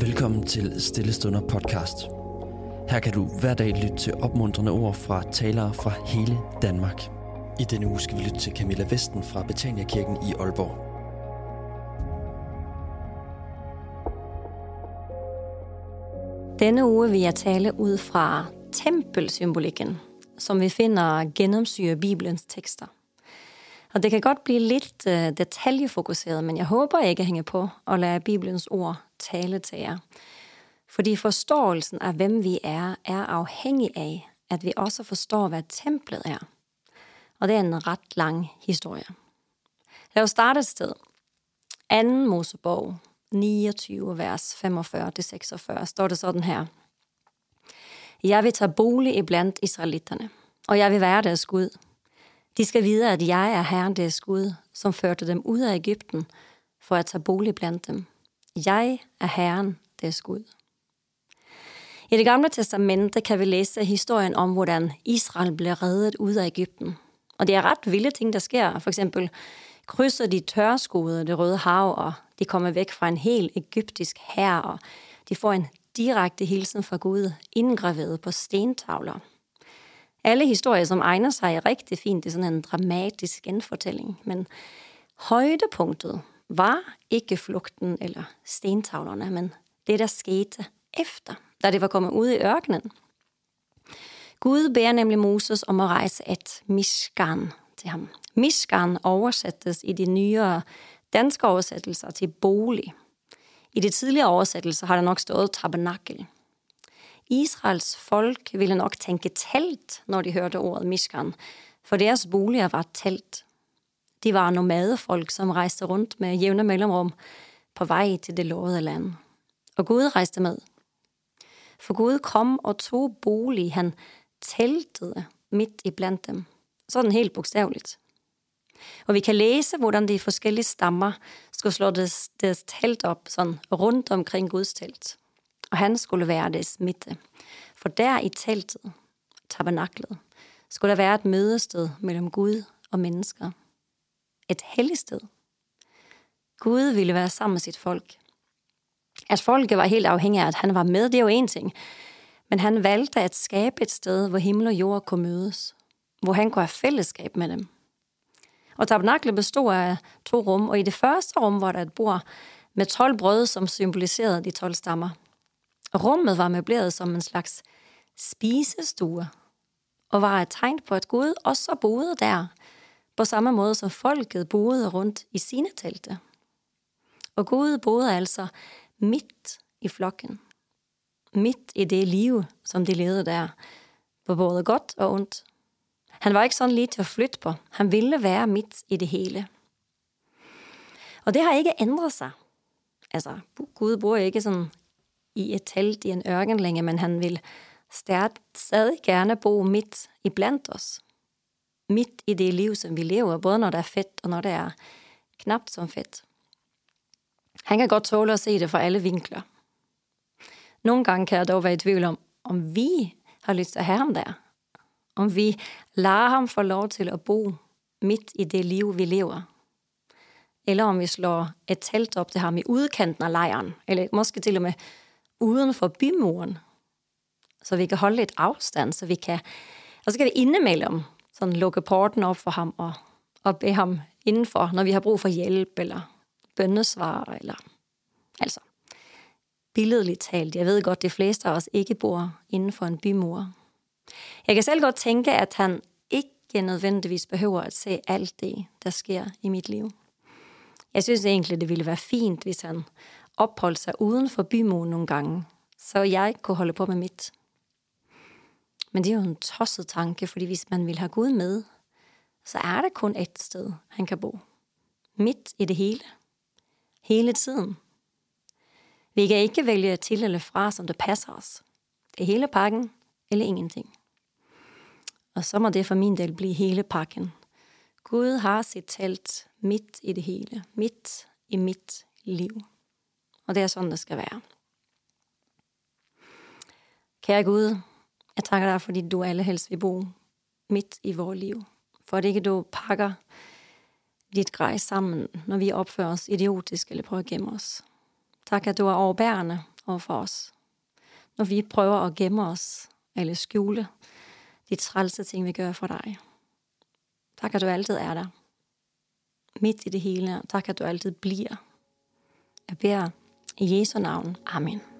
Velkommen til Stillestunder podcast. Her kan du hver dag lytte til opmuntrende ord fra talere fra hele Danmark. I denne uge skal vi lytte til Camilla Vesten fra Betania Kirken i Aalborg. Denne uge vil jeg tale ud fra tempelsymbolikken, som vi finder gennemsyre Bibelens tekster. Og det kan godt blive lidt øh, detaljefokuseret, men jeg håber ikke at hænge på og lade Bibelens ord tale til jer. Fordi forståelsen af, hvem vi er, er afhængig af, at vi også forstår, hvad templet er. Og det er en ret lang historie. Lad os starte et sted. 2. Mosebog 29, vers 45-46, står det sådan her. Jeg vil tage bolig iblandt israelitterne, og jeg vil være deres Gud. De skal vide, at jeg er Herren deres Gud, som førte dem ud af Ægypten, for at tage bolig blandt dem. Jeg er Herren deres Gud. I det gamle testamente kan vi læse historien om, hvordan Israel blev reddet ud af Ægypten. Og det er ret vilde ting, der sker. For eksempel krydser de tørskoede det røde hav, og de kommer væk fra en helt egyptisk hær, og de får en direkte hilsen fra Gud, indgraveret på stentavler. Alle historier, som egner sig rigtig fint i sådan en dramatisk genfortælling, men højdepunktet var ikke flugten eller stentavlerne, men det, der skete efter, da det var kommet ud i ørkenen. Gud beder nemlig Moses om at rejse et miskan til ham. Miskan oversættes i de nyere danske oversættelser til bolig. I de tidligere oversættelser har der nok stået tabernakel. Israels folk ville nok tænke telt, når de hørte ordet Mishkan, for deres boliger var telt. De var nomadefolk, som rejste rundt med jævne mellemrum på vej til det lovede land. Og Gud rejste med. For Gud kom og tog bolig. Han teltede midt i blandt dem. Sådan helt bogstaveligt. Og vi kan læse, hvordan de forskellige stammer skulle slå deres, deres telt op sådan rundt omkring Guds telt. Og han skulle være deres midte. For der i teltet, tabernaklet, skulle der være et mødested mellem Gud og mennesker. Et helligt sted. Gud ville være sammen med sit folk. At folket var helt afhængig af, at han var med, det er jo en ting. Men han valgte at skabe et sted, hvor himmel og jord kunne mødes. Hvor han kunne have fællesskab med dem. Og tabernaklet bestod af to rum, og i det første rum var der et bord med 12 brød, som symboliserede de 12 stammer. Rummet var møbleret som en slags spisestue, og var et tegn på, at Gud også boede der, på samme måde som folket boede rundt i sine telte. Og Gud boede altså midt i flokken. Midt i det liv, som de levede der, på både godt og ondt. Han var ikke sådan lige til at flytte på. Han ville være midt i det hele. Og det har ikke ændret sig. Altså, Gud bor ikke sådan i et telt i en ørken længe, men han vil stadig gerne bo midt i blandt os. Midt i det liv, som vi lever, både når det er fedt og når det er knapt som fedt. Han kan godt tåle at se det fra alle vinkler. Nogle gange kan jeg dog være i tvivl om, om vi har lyst til at have ham der. Om vi lader ham få lov til at bo midt i det liv, vi lever. Eller om vi slår et telt op til ham i udkanten af lejren. Eller måske til og med uden for bymuren. Så vi kan holde et afstand, så vi kan... Og så kan vi indimellem sådan lukke porten op for ham og, og bede ham indenfor, når vi har brug for hjælp eller bøndesvar, eller altså billedligt talt. Jeg ved godt, de fleste af os ikke bor inden for en bymur. Jeg kan selv godt tænke, at han ikke nødvendigvis behøver at se alt det, der sker i mit liv. Jeg synes egentlig, det ville være fint, hvis han opholdt sig uden for bymuren nogle gange, så jeg kunne holde på med mit. Men det er jo en tosset tanke, fordi hvis man vil have Gud med, så er der kun et sted, han kan bo. Midt i det hele hele tiden. Vi kan ikke vælge til eller fra, som det passer os. Det er hele pakken eller ingenting. Og så må det for min del blive hele pakken. Gud har sit telt midt i det hele, midt i mit liv. Og det er sådan, det skal være. Kære Gud, jeg takker dig, fordi du allerhelst vil bo midt i vores liv. For at ikke du pakker dit grej sammen, når vi opfører os idiotisk eller prøver at gemme os. Tak, at du er overbærende. over for os. Når vi prøver at gemme os eller skjule de trælse ting, vi gør for dig. Tak, at du altid er der. Midt i det hele. Tak, at du altid bliver. Jeg beder i Jesu navn. Amen.